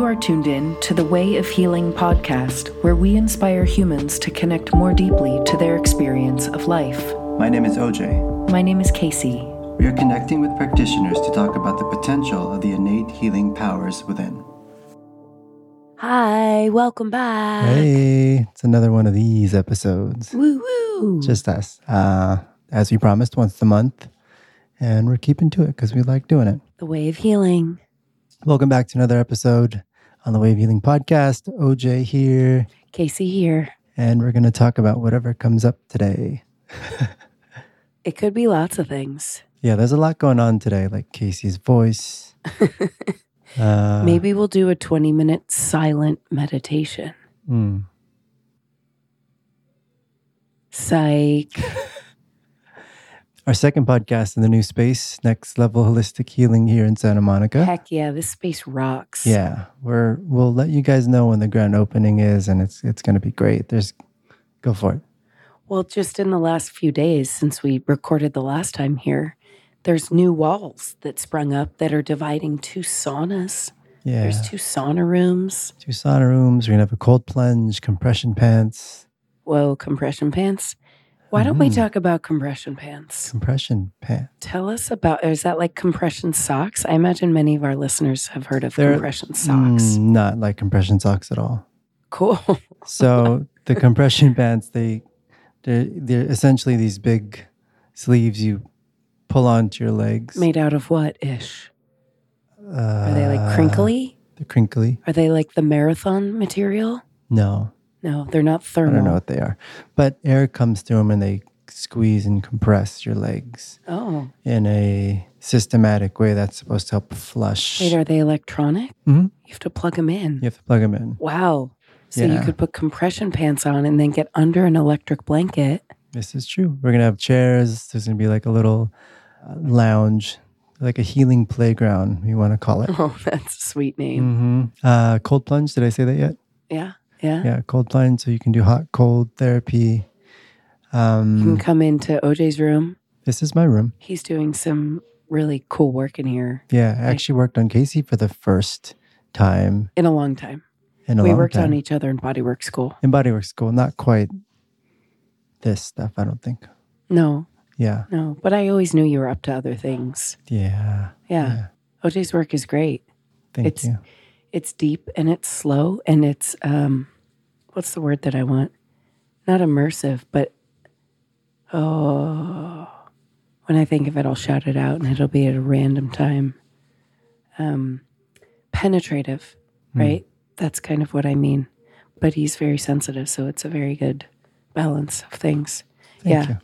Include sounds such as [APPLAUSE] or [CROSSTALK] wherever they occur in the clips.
You are tuned in to the Way of Healing podcast, where we inspire humans to connect more deeply to their experience of life. My name is OJ. My name is Kasey. We are connecting with practitioners to talk about the potential of the innate healing powers within. Hi, welcome back. Hey, it's another one of these episodes. Woo woo. Just us. Uh, as we promised, once a month. And we're keeping to it because we like doing it. the Way of Healing. Welcome back to another episode on the Way of Healing Podcast. OJ here. Kasey here. And we're going to talk about whatever comes up today. [LAUGHS] It could be lots of things. Yeah, there's a lot going on today, like Kasey's voice. [LAUGHS] Uh, Maybe we'll do a 20 minute silent meditation. mm. Psych. [LAUGHS] Our second podcast in the new space, Next Level Holistic Healing here in Santa Monica. Heck yeah, this space rocks. Yeah, we're we'll let you guys know when the grand opening is, and it's it's going to be great. There's go for it. Well, just in the last few days since we recorded the last time here, there's new walls that sprung up that are dividing two saunas. Yeah, There's two sauna rooms. two sauna rooms. We're gonna have a cold plunge, compression pants, Whoa, compression pants. Why don't we Mhm. talk about compression pants? compression pants. Tell us about is that like compression socks? I imagine many of our listeners have heard of They're- compression socks. Mm, not like compression socks at all. Cool. [LAUGHS] So the compression pants, they they're, they're essentially these big sleeves you pull onto your legs. Made out of what ish? Uh, Are they like crinkly? They're crinkly. Are they like the marathon material? No, No, they're not thermal. I don't know what they are, but air comes through them and they squeeze and compress your legs. Oh, in a systematic way that's supposed to help flush. wait, are they electronic? Mhm. You have to plug them in. You have to plug them in. Wow. So you could put compression pants on and then get under an electric blanket. This is true. We're gonna have chairs. There's gonna be like a little uh, lounge, like a healing playground. We want to call it. [LAUGHS] Oh, that's a sweet name. hmm Uh, cold plunge. Did I say that yet? Yeah. Yeah. Yeah, cold plunge. So you can do hot cold therapy. You Um, can come into OJ's room. this is my room. He's doing some really cool work in here Yeah, I actually worked on Kasey for the first time in a long time. in a we long worked time. on each other in bodywork school. in bodywork school. Not quite this stuff. I don't think. No, Yeah. no. But I always knew you were up to other things. Yeah. Yeah. OJ's work is great. Thank It's- you. It's deep and it's slow and it's um what's the word that I want? Not immersive, but oh when I think of it I'll shout it out and it'll be at a random time. Um penetrative, Hmm. right? That's kind of what I mean. But he's very sensitive, so it's a very good balance of things. Thank yeah. you.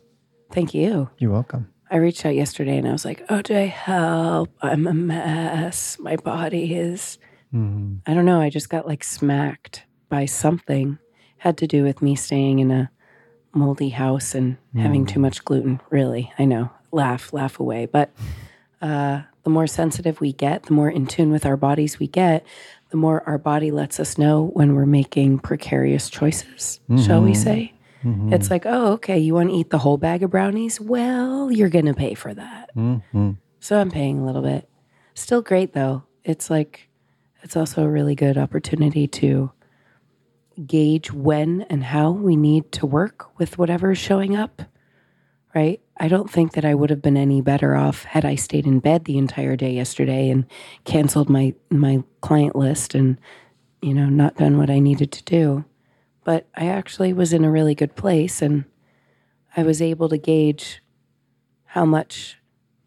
Thank you. You're welcome. I reached out yesterday and I was like, OJ, help. I'm a mess. My body is Mhm. I don't know. I just got like smacked by something. Had to do with me staying in a moldy house and having too much gluten. Really, I know. Laugh, laugh away. But uh, the more sensitive we get, the more in tune with our bodies we get, the more our body lets us know when we're making precarious choices, shall we say? Mhm. It's like, oh, okay, you want to eat the whole bag of brownies? Well, you're going to pay for that. Mhm. So I'm paying a little bit. Still great though. It's like it's also a really good opportunity to gauge when and how we need to work with whatever is showing up. Right? I don't think that I would have been any better off had I stayed in bed the entire day yesterday and canceled my my client list and you know not done what I needed to do. But I actually was in a really good place and I was able to gauge how much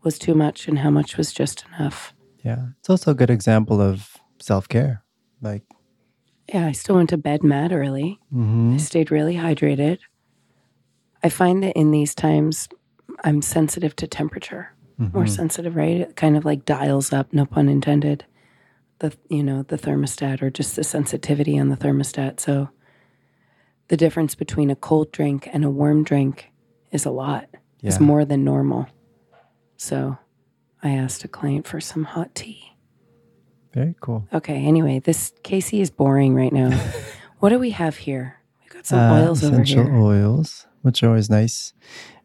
was too much and how much was just enough. Yeah. It's also a good example of self care. Like, Yeah, I still went to bed mad early. I mhm. stayed really hydrated. I find that in these times, I'm sensitive to temperature, more Mhm. sensitive, right? It kind of like dials up, no pun intended, the you know the thermostat or just the sensitivity on the thermostat. So the difference between a cold drink and a warm drink is a lot. It's more than normal. So I asked a client for some hot tea. Very cool. Okay, anyway, this Kasey is boring right now. [LAUGHS] what do we have here? We got some Uh, oils over here. essential oils, which are always nice.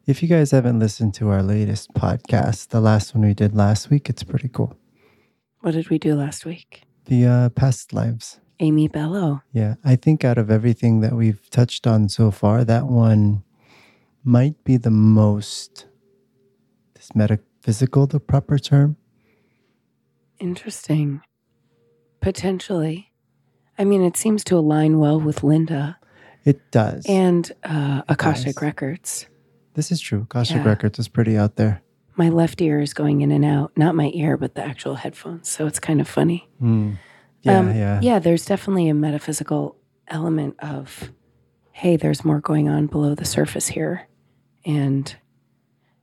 If you guys haven't listened to our latest podcast, the last one we did last week, it's pretty cool. What did we do last week? the uh, past lives. Amy Bello. Yeah, I think out of everything that we've touched on so far, that one might be the most is metaphysical the proper term? Interesting. Potentially. I mean, it seems to align well with Linda It does. and uh, Akashic does. Records. this is true. Akashic Yeah. Records is pretty out there. My left ear is going in and out, not my ear, but the actual headphones. So it's kind of funny. Mm. Yeah, Um, yeah. Yeah, there's definitely a metaphysical element of, hey, there's more going on below the surface here. And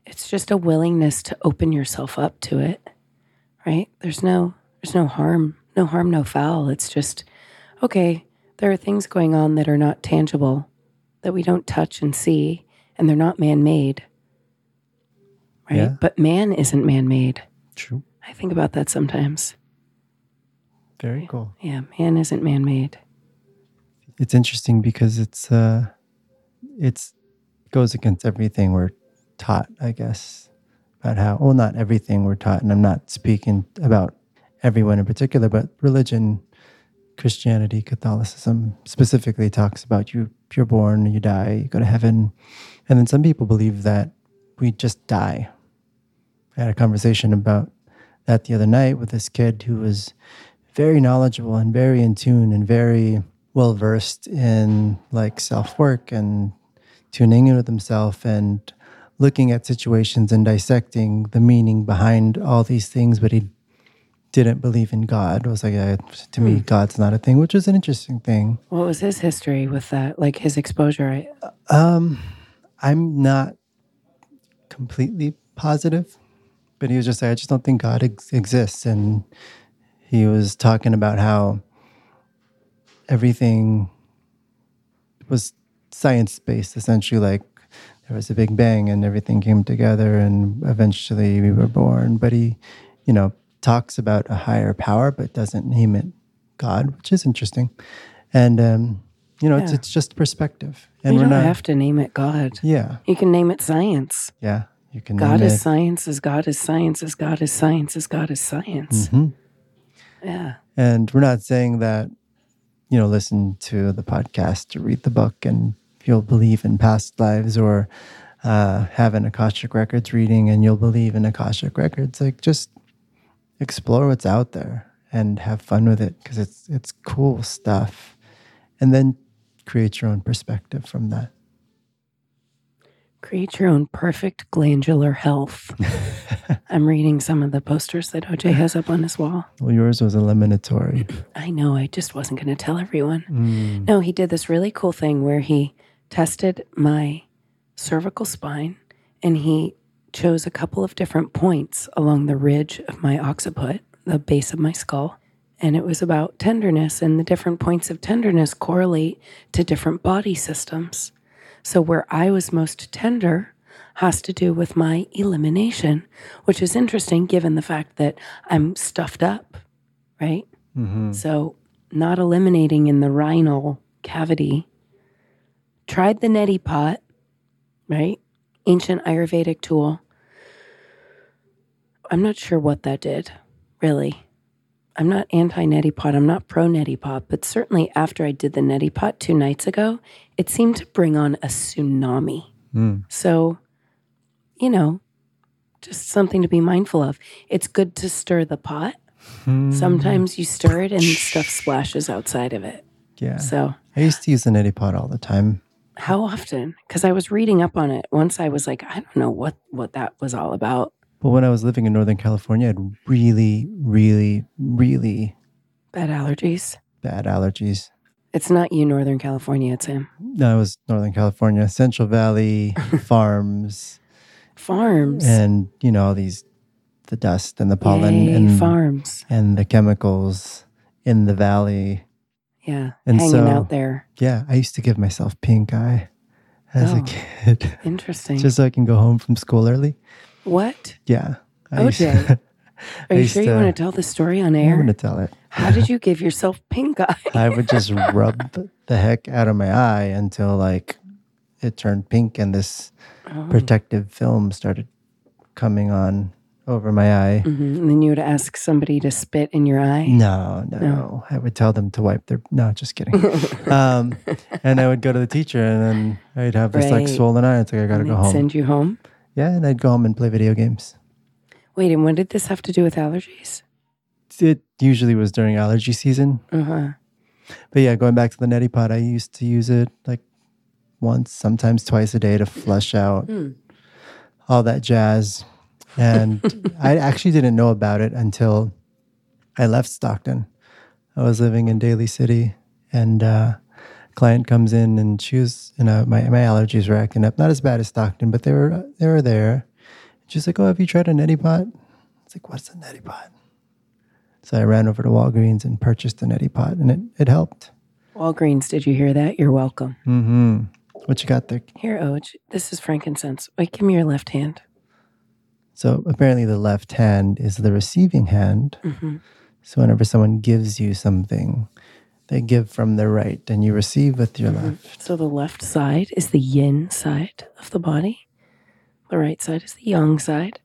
it's just a willingness to open yourself up to it. Right? There's no there's no harm, no harm, no foul. It's just, okay, there are things going on that are not tangible, that we don't touch and see, and they're not man made. Right? Yeah. But man isn't man made. True. I think about that sometimes. Very cool. Yeah, man isn't man made. It's interesting because it's uh it's goes against everything we're taught, I guess. About how well not everything we're taught, and I'm not speaking about everyone in particular, but religion, Christianity, Catholicism specifically talks about you you're born, you die, you go to heaven. And then some people believe that we just die. I had a conversation about that the other night with this kid who was very knowledgeable and very in tune and very well versed in like self work and tuning in with himself and looking at situations and dissecting the meaning behind all these things, but he didn't believe in God. It was like, uh, to me, God's not a thing, which is an interesting thing. What was his history with that? Like his exposure? Um, I'm not completely positive, but he was just like, I just don't think God ex- exists. And he was talking about how everything was science based, essentially, like there was a big bang and everything came together and eventually we were born. But he, you know, talks about a higher power, but doesn't name it God, which is interesting. And, um, you know, it's, Yeah. it's just perspective. And you we're don't not, have to name it God. yeah, You can name it science. yeah. You can God name is it. science, Is God is science, Is God is science, Is God is science. Mhm. Yeah. And we're not saying that, you know, listen to the podcast to read the book and you'll believe in past lives or uh, have an Akashic Records reading and you'll believe in Akashic Records. Like just explore what's out there and have fun with it because it's it's cool stuff. And then create your own perspective from that. Create your own perfect glandular health. [LAUGHS] I'm reading some of the posters that OJ has up on his wall. Well, yours was eliminatory. I know, I just wasn't going to tell everyone. Mm. No, he did this really cool thing where he tested my cervical spine and he chose a couple of different points along the ridge of my occiput, the base of my skull. And it was about tenderness, and the different points of tenderness correlate to different body systems. So, where I was most tender has to do with my elimination, which is interesting given the fact that I'm stuffed up, right? Mhm. So, not eliminating in the rhinal cavity. Tried the neti pot, right? Ancient Ayurvedic tool. I'm not sure what that did, really. I'm not anti neti pot. I'm not pro neti pot, but certainly after I did the neti pot two nights ago, it seemed to bring on a tsunami. Mm. So, you know, just something to be mindful of. It's good to stir the pot. Mm. Sometimes you stir it and [LAUGHS] stuff splashes outside of it. Yeah. So, I used to use the neti pot all the time. how often? Because I was reading up on it. Once I was like, I don't know what what that was all about. But when I was living in Northern California, I had really, really, really Bad allergies. bad allergies. It's not you, Northern California. It's him. No, it was Northern California, Central Valley, [LAUGHS] farms, Farms. and you know all these, the dust and the pollen Yay, and farms. and the chemicals in the valley. Yeah, And hanging so- out there. Yeah, I used to give myself pink eye as a Oh. kid, [LAUGHS] Interesting. just so I can go home from school early. What? Yeah. I OJ, [LAUGHS] Are you sure you want to tell the story on air? I'm gonna tell it. How did you give yourself pink eye? [LAUGHS] I would just rub the heck out of my eye until like it turned pink and this Oh, protective film started coming on over my eye. hmm And then you would ask somebody to spit in your eye. No, no, No. I would tell them to wipe their. No, just kidding. um, [LAUGHS] and I would go to the teacher, and then I'd have this like swollen eye. It's like I gotta go home. Send you home. Yeah, and I'd go home and play video games. Wait, and what did this have to do with allergies? It usually was during allergy season, Uh huh. but yeah, going back to the neti pot, I used to use it like once, sometimes twice a day to flush out Hmm. all that jazz. And [LAUGHS] I actually didn't know about it until I left Stockton. I was living in Daly City, and uh, client comes in, and she was, you know, my my allergies were acting up. Not as bad as Stockton, but they were they were there. She's like, "Oh, have you tried a neti pot?" It's like, "What's a neti pot?" So I ran over to Walgreens and purchased a neti pot, and it it helped. Walgreens, did you hear that? You're welcome. Mm-hmm. What you got there? Here, Oj, this is frankincense. Wait, give me your left hand. So apparently, the left hand is the receiving hand. hmm So whenever someone gives you something, they give from their right, and you receive with your left. So the left side is the yin side of the body. The right side is the yang side.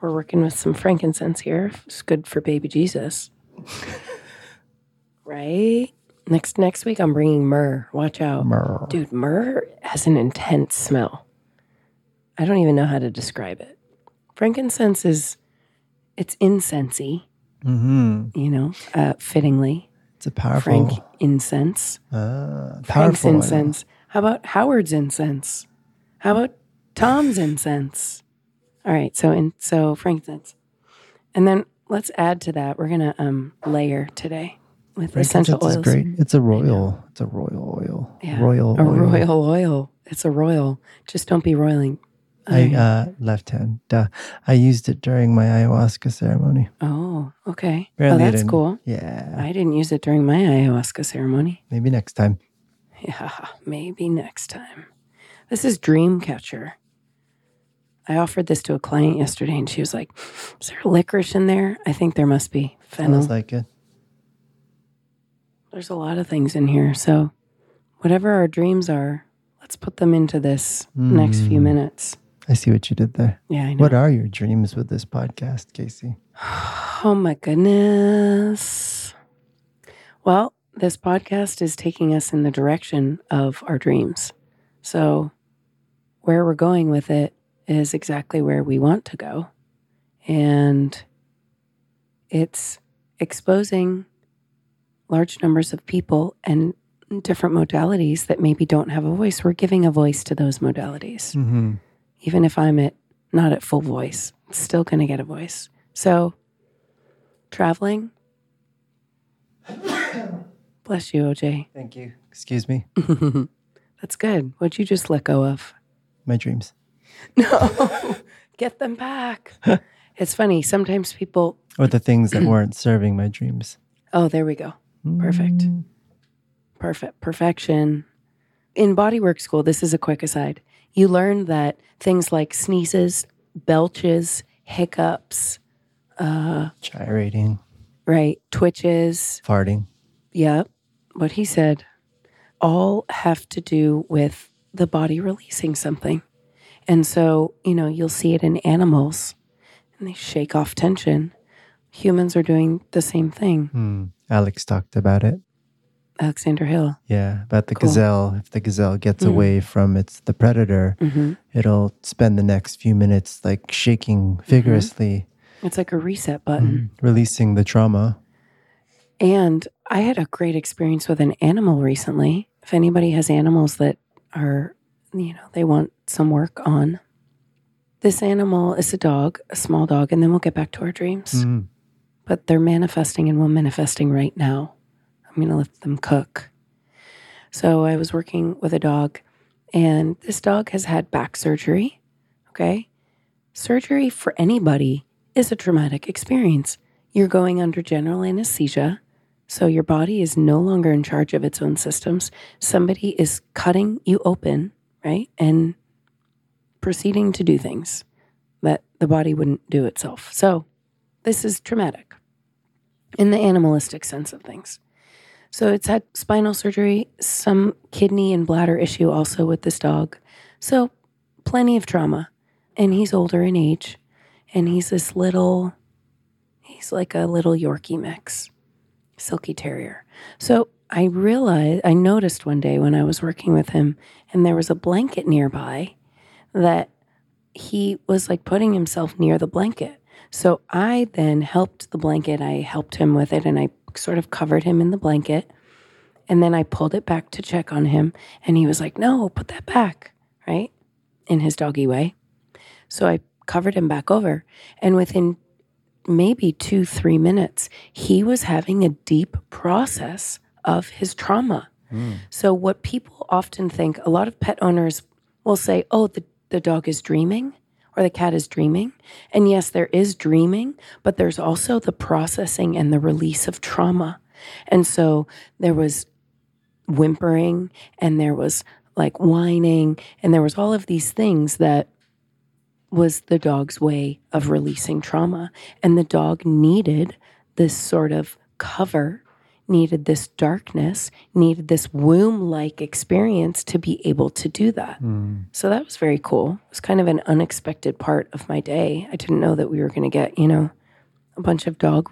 We're working with some frankincense here. It's good for baby Jesus. [LAUGHS] right? Next next week I'm bringing myrrh. Watch out. Myrrh. Dude, myrrh has an intense smell. I don't even know how to describe it. Frankincense is it's incensey, Mm-hmm. you know, uh, fittingly. It's a powerful, Frank incense. ah, Frank's powerful incense. How about Howard's incense? How about Tom's incense? All right, so in so frankincense, and then let's add to that. We're gonna um, layer today with essential oils. is great. It's a royal. It's a royal oil. Yeah, Royal a oil. royal oil. It's a royal. Just don't be roiling. I uh, left hand. Duh. I used it during my ayahuasca ceremony. oh, okay. Oh, Apparently it that's cool. Yeah. I didn't use it during my ayahuasca ceremony. Maybe next time. Yeah, [LAUGHS] maybe next time. This is Dreamcatcher. I offered this to a client yesterday and she was like, Is there licorice in there? I think there must be. Fennel. Sounds like it. There's a lot of things in here. So, whatever our dreams are, let's put them into this next few Mm. minutes. I see what you did there. Yeah, I know. What are your dreams with this podcast, Kasey? [SIGHS] Oh my goodness. Well, this podcast is taking us in the direction of our dreams. So, where we're going with it is exactly where we want to go. And it's exposing large numbers of people and different modalities that maybe don't have a voice. We're giving a voice to those modalities Mm-hmm. Even if I'm at not at full voice, it's still going to get a voice. So, traveling. [COUGHS] Bless you, OJ. Thank you. Excuse me. [LAUGHS] That's good. What'd you just let go of? My dreams. [LAUGHS] No, get them back. [LAUGHS] it's funny. Sometimes people, Or the things that weren't serving my dreams. oh, there we go. Perfect. Mm. Perfect. Perfection. In bodywork school, this is a quick aside. You learn that things like sneezes, belches, hiccups, uh, Gyrating, right, twitches, farting. Yep. What he said all have to do with the body releasing something. And so, you know, you'll see it in animals and they shake off tension. Humans are doing the same thing. Hmm. Alex talked about it. Alexander Hill. Yeah, about the Cool. gazelle. If the gazelle gets Mhm. away from its the predator, hmm it'll spend the next few minutes like shaking vigorously, It's like a reset button. releasing the trauma. And I had a great experience with an animal recently. If anybody has animals that are, you know, they want some work on, this animal is a dog, a small dog, and then we'll get back to our dreams. Mhm. But they're manifesting and we're manifesting right now. I'm going to let them cook. So I was working with a dog, and this dog has had back surgery. Okay. Surgery for anybody is a traumatic experience. You're going under general anesthesia. So your body is no longer in charge of its own systems. Somebody is cutting you open, right? And proceeding to do things that the body wouldn't do itself. So this is traumatic in the animalistic sense of things. So it's had spinal surgery, some kidney and bladder issue also with this dog. So plenty of trauma. And he's older in age. and he's this little, he's like a little Yorkie mix, silky terrier. So I realized, I noticed one day when I was working with him, and there was a blanket nearby that he was like putting himself near the blanket. So I then helped the blanket. I helped him with it and I sort of covered him in the blanket. And then I pulled it back to check on him. And he was like, no, put that back, right? In his doggy way. So I covered him back over. And within maybe two, three minutes, he was having a deep process of his trauma. Mm. So, what people often think, a lot of pet owners will say, oh, the, the dog is dreaming or the cat is dreaming. And yes, there is dreaming, but there's also the processing and the release of trauma. And so there was whimpering and there was like whining and there was all of these things that was the dog's way of releasing trauma. And the dog needed this sort of cover, needed this darkness, needed this womb like experience to be able to do that. So that was very cool. It was kind of an unexpected part of my day. I didn't know that we were going to get, you know, a bunch of dog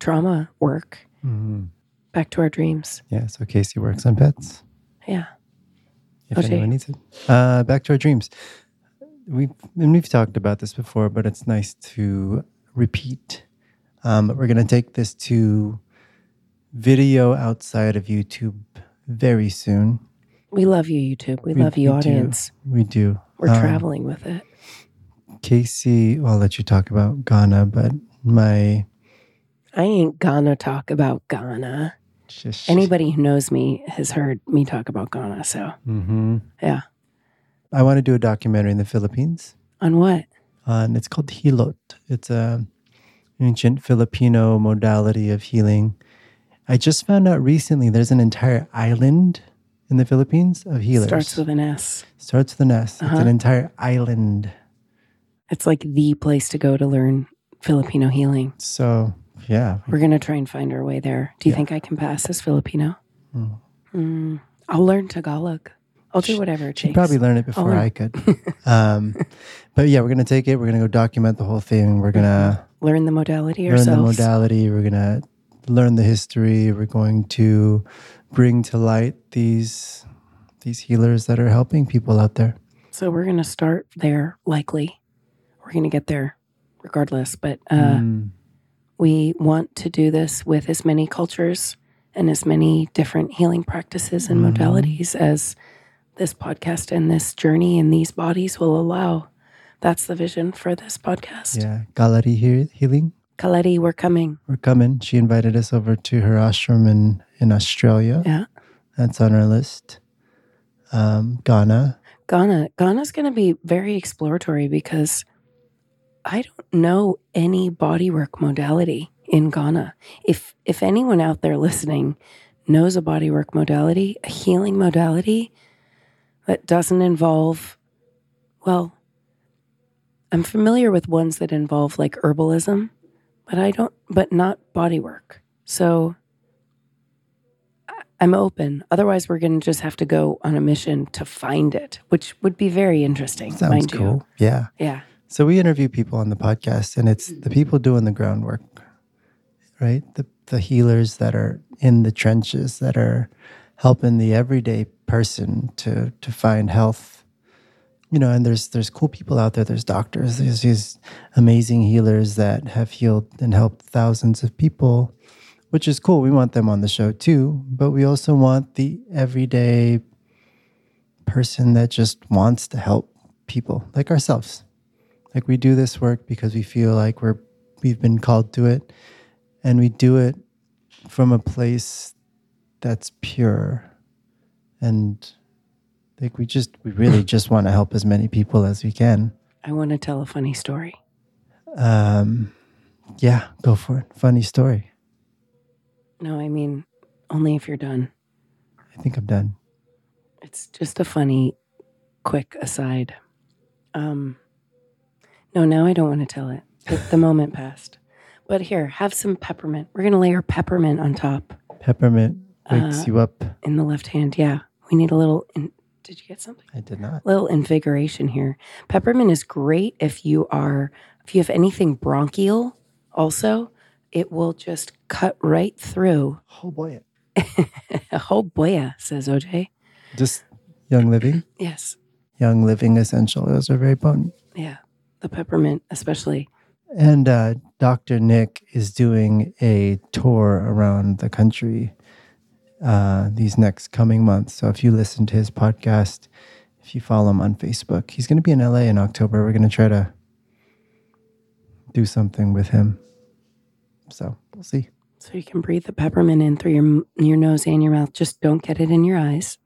trauma work Mhm. back to our dreams. Yeah. So Kasey works on pets. Yeah. if Okay. anyone needs it. Uh, back to our dreams. We've and we've talked about this before, but it's nice to repeat. Um, but we're gonna take this to video outside of YouTube very soon. We love you, YouTube. We, We- love you, we do. audience. We do. We're Um, traveling with it. Kasey, well, I'll let you talk about Ghana, but my I ain't gonna talk about Ghana. Anybody who knows me has heard me talk about Ghana. So, Mhm. yeah. I want to do a documentary in the Philippines. On what? On it's called Hilot. It's a ancient Filipino modality of healing. I just found out recently there's an entire island in the Philippines of healers. Starts with an S. Starts with an S. It's Uh-huh. an entire island. It's like the place to go to learn Filipino healing. So yeah, We're going to try and find our way there. Do you Yeah. think I can pass as Filipino? Mm. Mm, I'll learn Tagalog. I'll do whatever it She'd probably learn it before learn. I could. um, but yeah, we're gonna take it. We're gonna go document the whole thing. We're gonna learn the modality learn the modality. We're gonna learn the history. We're going to bring to light these these healers that are helping people out there. so we're going to start there, likely. We're going to get there regardless. But uh, Mm, we want to do this with as many cultures and as many different healing practices and Mhm. modalities as this podcast and this journey and these bodies will allow. That's the vision for this podcast. yeah, Gallery he- healing. Kaledi, we're coming. We're coming. She invited us over to her ashram in in Australia. Yeah. That's on our list. Um, Ghana. Ghana. Ghana's going to be very exploratory because I don't know any bodywork modality in Ghana. If if anyone out there listening knows a bodywork modality, a healing modality that doesn't involve well, I'm familiar with ones that involve like herbalism, but I don't but not body work. So I'm open. Otherwise, we're going to just have to go on a mission to find it, which would be very interesting. Sounds mind cool. Yeah. Yeah. So we interview people on the podcast, and it's the people doing the groundwork, right? The the healers that are in the trenches that are helping the everyday person to to find health. You know, and there's there's cool people out there. There's doctors. There's these amazing healers that have healed and helped thousands of people, which is cool. We want them on the show too, but we also want the everyday person that just wants to help people like ourselves like we do this work because we feel like we're we've been called to it and we do it from a place that's pure and like we just we really just want to help as many people as we can I want to tell a funny story. um yeah go for it funny story No, I mean, only if you're done. i think i'm done It's just a funny, quick aside. Um, no, now I don't want to tell it. The, the moment [LAUGHS] passed. But here, have some peppermint. We're going to layer peppermint on top peppermint wakes Uh, you up in the left hand. Yeah. We need a little in, Did you get something? I did not. little invigoration here. Peppermint is great if you are if you have anything bronchial also, it will just cut right through. Oh boy. [LAUGHS] oh boy, says OJ. Just Young Living. Yes. Young Living essential oils are very potent. Yeah. The peppermint especially. And uh, Dr. Nick is doing a tour around the country uh, these next coming months. So if you listen to his podcast, if you follow him on Facebook, he's going to be in LA in October. We're going to try to do something with him. So we'll see. So you can breathe the peppermint in through your your nose and your mouth. Just don't get it in your eyes.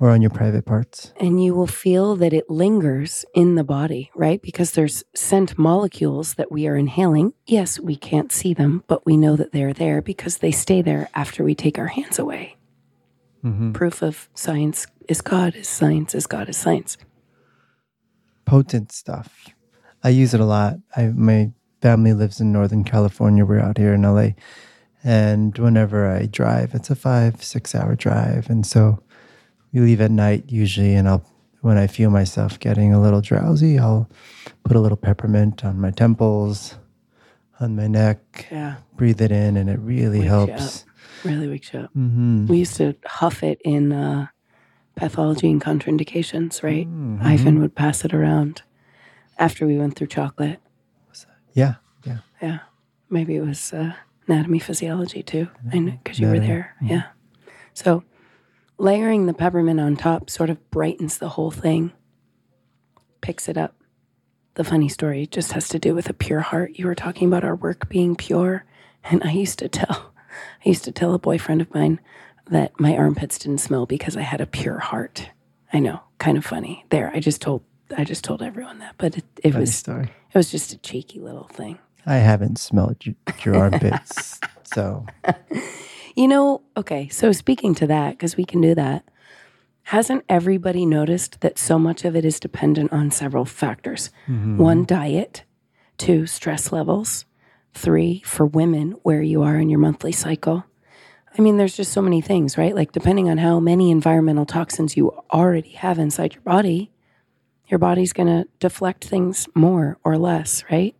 Or on your private parts. And you will feel that it lingers in the body, right? Because there's scent molecules that we are inhaling. Yes, we can't see them, but we know that they're there because they stay there after we take our hands away. Mm-hmm. Proof of science is God, is science is God, is science. Potent stuff. I use it a lot. I my family lives in Northern California. We're out here in LA. And whenever I drive, it's a five, six hour drive. And so we leave at night usually. And I'll, when I feel myself getting a little drowsy, I'll put a little peppermint on my temples, on my neck, Yeah, breathe it in, and it really Wakes helps. really wakes you up. Mm-hmm. We used to huff it in uh, pathology and contraindications, right? Mhm. Ivan would pass it around after we went through chocolate. Yeah. Yeah. Yeah. Maybe it was uh, anatomy, physiology too. I know because you were there. Yeah. So layering the peppermint on top sort of brightens the whole thing, picks it up. The funny story just has to do with a pure heart. You were talking about our work being pure. And I used to tell, I used to tell a boyfriend of mine that my armpits didn't smell because I had a pure heart. I know, kind of funny. There, I just told, I just told everyone that, but it, it was, story. it was just a cheeky little thing. I haven't smelled your, your armpits. [LAUGHS] so You know, okay, so speaking to that, because we can do that, hasn't everybody noticed that so much of it is dependent on several factors? Mm-hmm. One, diet, two, stress levels, three, for women, where you are in your monthly cycle. I mean, there's just so many things, right? Like, depending on how many environmental toxins you already have inside your body, your body's going to deflect things more or less, right?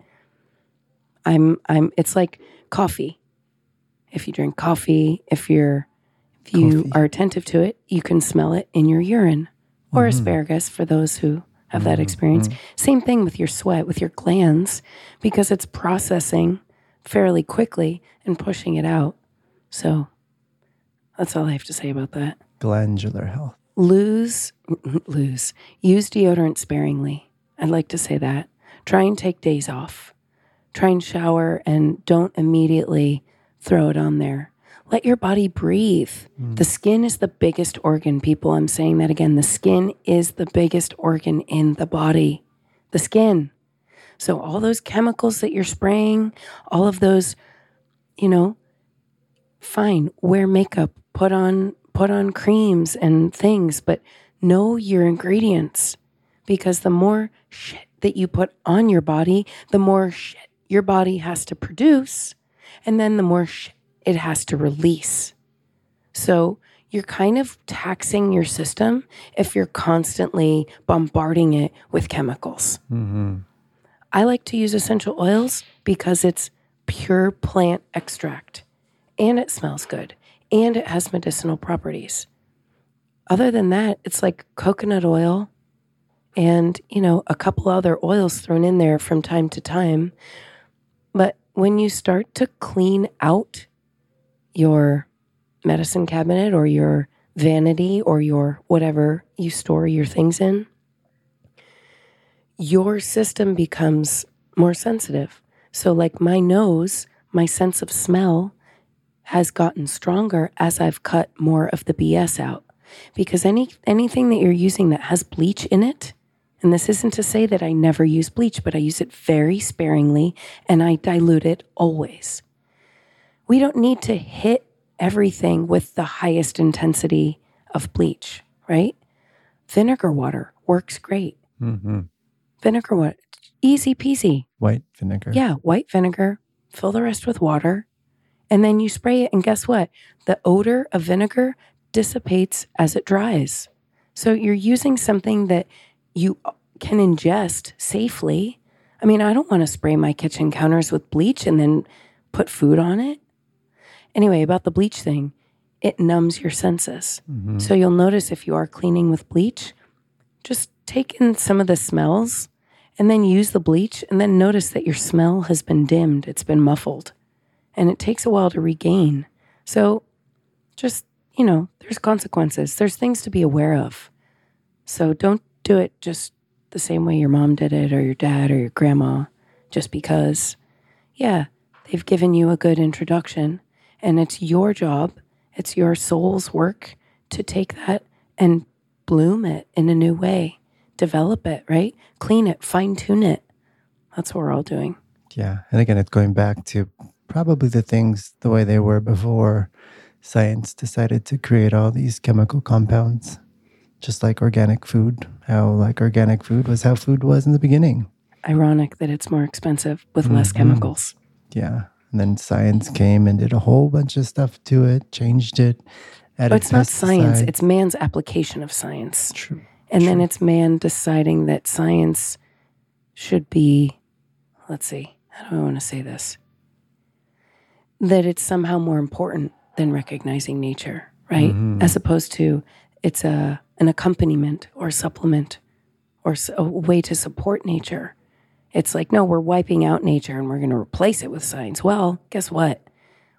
I'm, I'm, it's like coffee if you drink coffee, if you're if you Coffee. are attentive to it, you can smell it in your urine or mm-hmm. asparagus for those who have that mm-hmm. experience. Mm-hmm. Same thing with your sweat, with your glands, because it's processing fairly quickly and pushing it out. So that's all I have to say about that. glandular health. Lose, [LAUGHS] lose, use deodorant sparingly. I'd like to say that. Try and take days off. Try and shower and don't immediately throw it on there. Let your body breathe. Mm. The skin is the biggest organ, people. I'm saying that again. The skin is the biggest organ in the body. The skin. So, all those chemicals that you're spraying, all of those, you know, fine, wear makeup, put on put on creams and things, but know your ingredients because the more shit that you put on your body, the more shit your body has to produce, and then the more shit it has to release. So you're kind of taxing your system if you're constantly bombarding it with chemicals. Mm-hmm. I like to use essential oils because it's pure plant extract and it smells good and it has medicinal properties. Other than that, it's like coconut oil and, you know, a couple other oils thrown in there from time to time. When you start to clean out your medicine cabinet or your vanity or your whatever you store your things in, your system becomes more sensitive. So, like my nose, my sense of smell has gotten stronger as I've cut more of the BS out. Because any anything that you're using that has bleach in it, and this isn't to say that I never use bleach, but I use it very sparingly and I dilute it always. We don't need to hit everything with the highest intensity of bleach, right? Vinegar water works great. Mm-hmm. Vinegar water, easy peasy. White vinegar. Yeah, white vinegar, fill the rest with water, and then you spray it. And guess what? The odor of vinegar dissipates as it dries. So you're using something that you can ingest safely. I mean, I don't want to spray my kitchen counters with bleach and then put food on it. Anyway, about the bleach thing, it numbs your senses. Mm-hmm. So you'll notice if you are cleaning with bleach, just take in some of the smells and then use the bleach and then notice that your smell has been dimmed, it's been muffled, and it takes a while to regain. So just, you know, there's consequences, there's things to be aware of. So don't do it just the same way your mom did it or your dad or your grandma, just because, yeah, they've given you a good introduction and it's your job, it's your soul's work to take that and bloom it in a new way, develop it, right? Clean it, fine tune it. That's what we're all doing. Yeah. And again, it's going back to probably the things the way they were before science decided to create all these chemical compounds. Just like organic food, how like organic food was how food was in the beginning. Ironic that it's more expensive with less mm-hmm. chemicals. Yeah. And then science came and did a whole bunch of stuff to it, changed it. But it's not science, it's man's application of science. true. And then it's man deciding that science should be, let's see, how do I want to say this? That it's somehow more important than recognizing nature, right? Mm-hmm. As opposed to it's a an accompaniment or supplement or a way to support nature. It's like, no, we're wiping out nature and we're going to replace it with science. Well, guess what?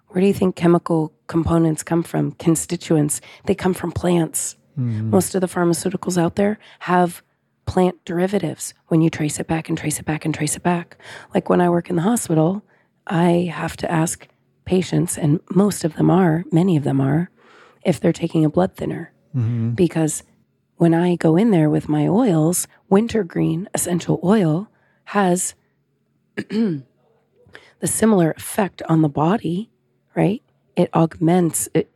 Where do you think chemical components come from? Constituents. They come from plants. Mm-hmm. Most of the pharmaceuticals out there have plant derivatives when you trace it back and trace it back and trace it back. Like when I work in the hospital, I have to ask patients, and most of them are, many of them are, if they're taking a blood thinner. Mm-hmm. Because when I go in there with my oils, wintergreen essential oil has [CLEARS THROAT] the similar effect on the body, right? It augments it,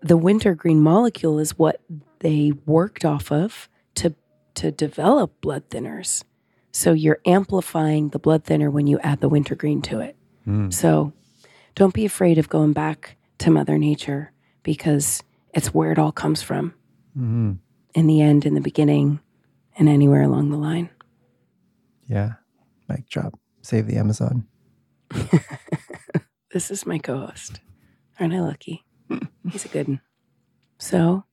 the wintergreen molecule is what they worked off of to to develop blood thinners. So you're amplifying the blood thinner when you add the wintergreen to it. Mm. So don't be afraid of going back to Mother Nature because it's where it all comes from. Mm-hmm. In the end, in the beginning, and anywhere along the line. Yeah. Mic drop. Save the Amazon. [LAUGHS] This is my co-host. Aren't I lucky? [LAUGHS] He's a good one. So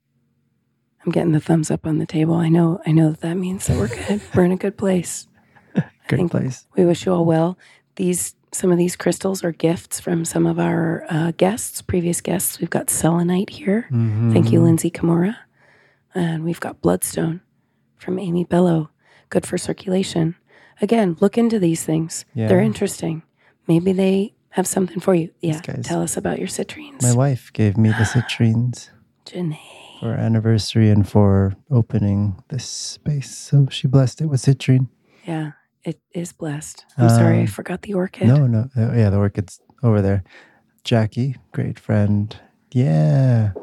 I'm getting the thumbs up on the table. I know I know that that means that we're good. we're in a good place. [LAUGHS] Think- place. We wish you all well. These some of these crystals are gifts from some of our uh, guests, previous guests. We've got selenite here. Thank you, Lindsay Kimura. And we've got bloodstone from Amy Bello. Good for circulation. Again, look into these things. They're interesting. Maybe they have something for you. Yeah. guys- Tell us about your citrines. My wife gave me the citrines [GASPS] Janae. for our anniversary and for opening this space. So she blessed it with citrine. Yeah, it is blessed. I'm sorry, I Um, forgot the orchid. No, no. uh, yeah, the orchid's over there. Jackie, great friend. Yeah.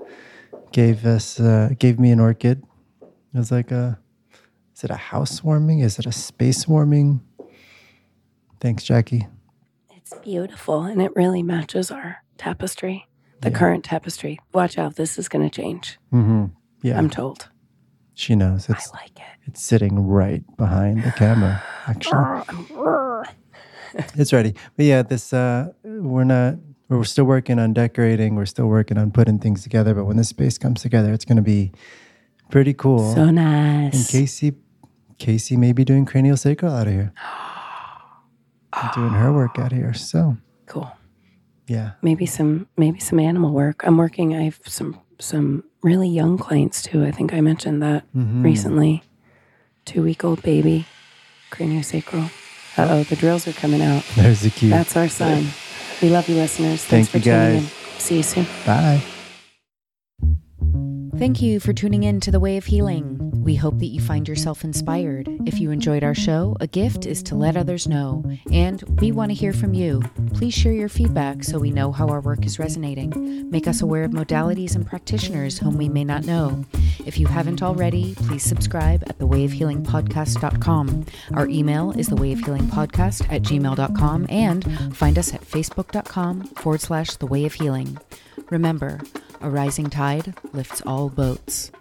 Gave us, uh, gave me an orchid. It was like a, is it a housewarming? Is it a space warming? Thanks, Jackie. It's beautiful and it really matches our tapestry, the Yeah. current tapestry. Watch out, this is going to change. hmm Yeah. I'm told. She knows. It's, I like it. it's sitting right behind the camera, actually. [LAUGHS] It's ready. But yeah, this uh we're not we're still working on decorating, we're still working on putting things together, but when this space comes together, it's gonna be pretty cool. So nice. and. Kasey Kasey may be doing craniosacral out of here. [GASPS] doing her work out here. So Cool. yeah. Maybe some maybe some animal work. I'm working I have some some really young clients too. I think I mentioned that Mhm. recently. 2 week old baby craniosacral. Uh-oh, the drills are coming out. There's the cue. That's our sign. We love you listeners. Thanks Thank for you, tuning guys. in. See you soon. Bye. Thank you for tuning in to The Way of Healing. We hope that you find yourself inspired. If you enjoyed our show, a gift is to let others know. And we want to hear from you. Please share your feedback so we know how our work is resonating. Make us aware of modalities and practitioners whom we may not know. If you haven't already, please subscribe at thewayofhealingpodcast.com. Our email is thewayofhealingpodcast at gmail.com and find us at facebook.com forward slash the way of healing. Remember, a rising tide lifts all boats.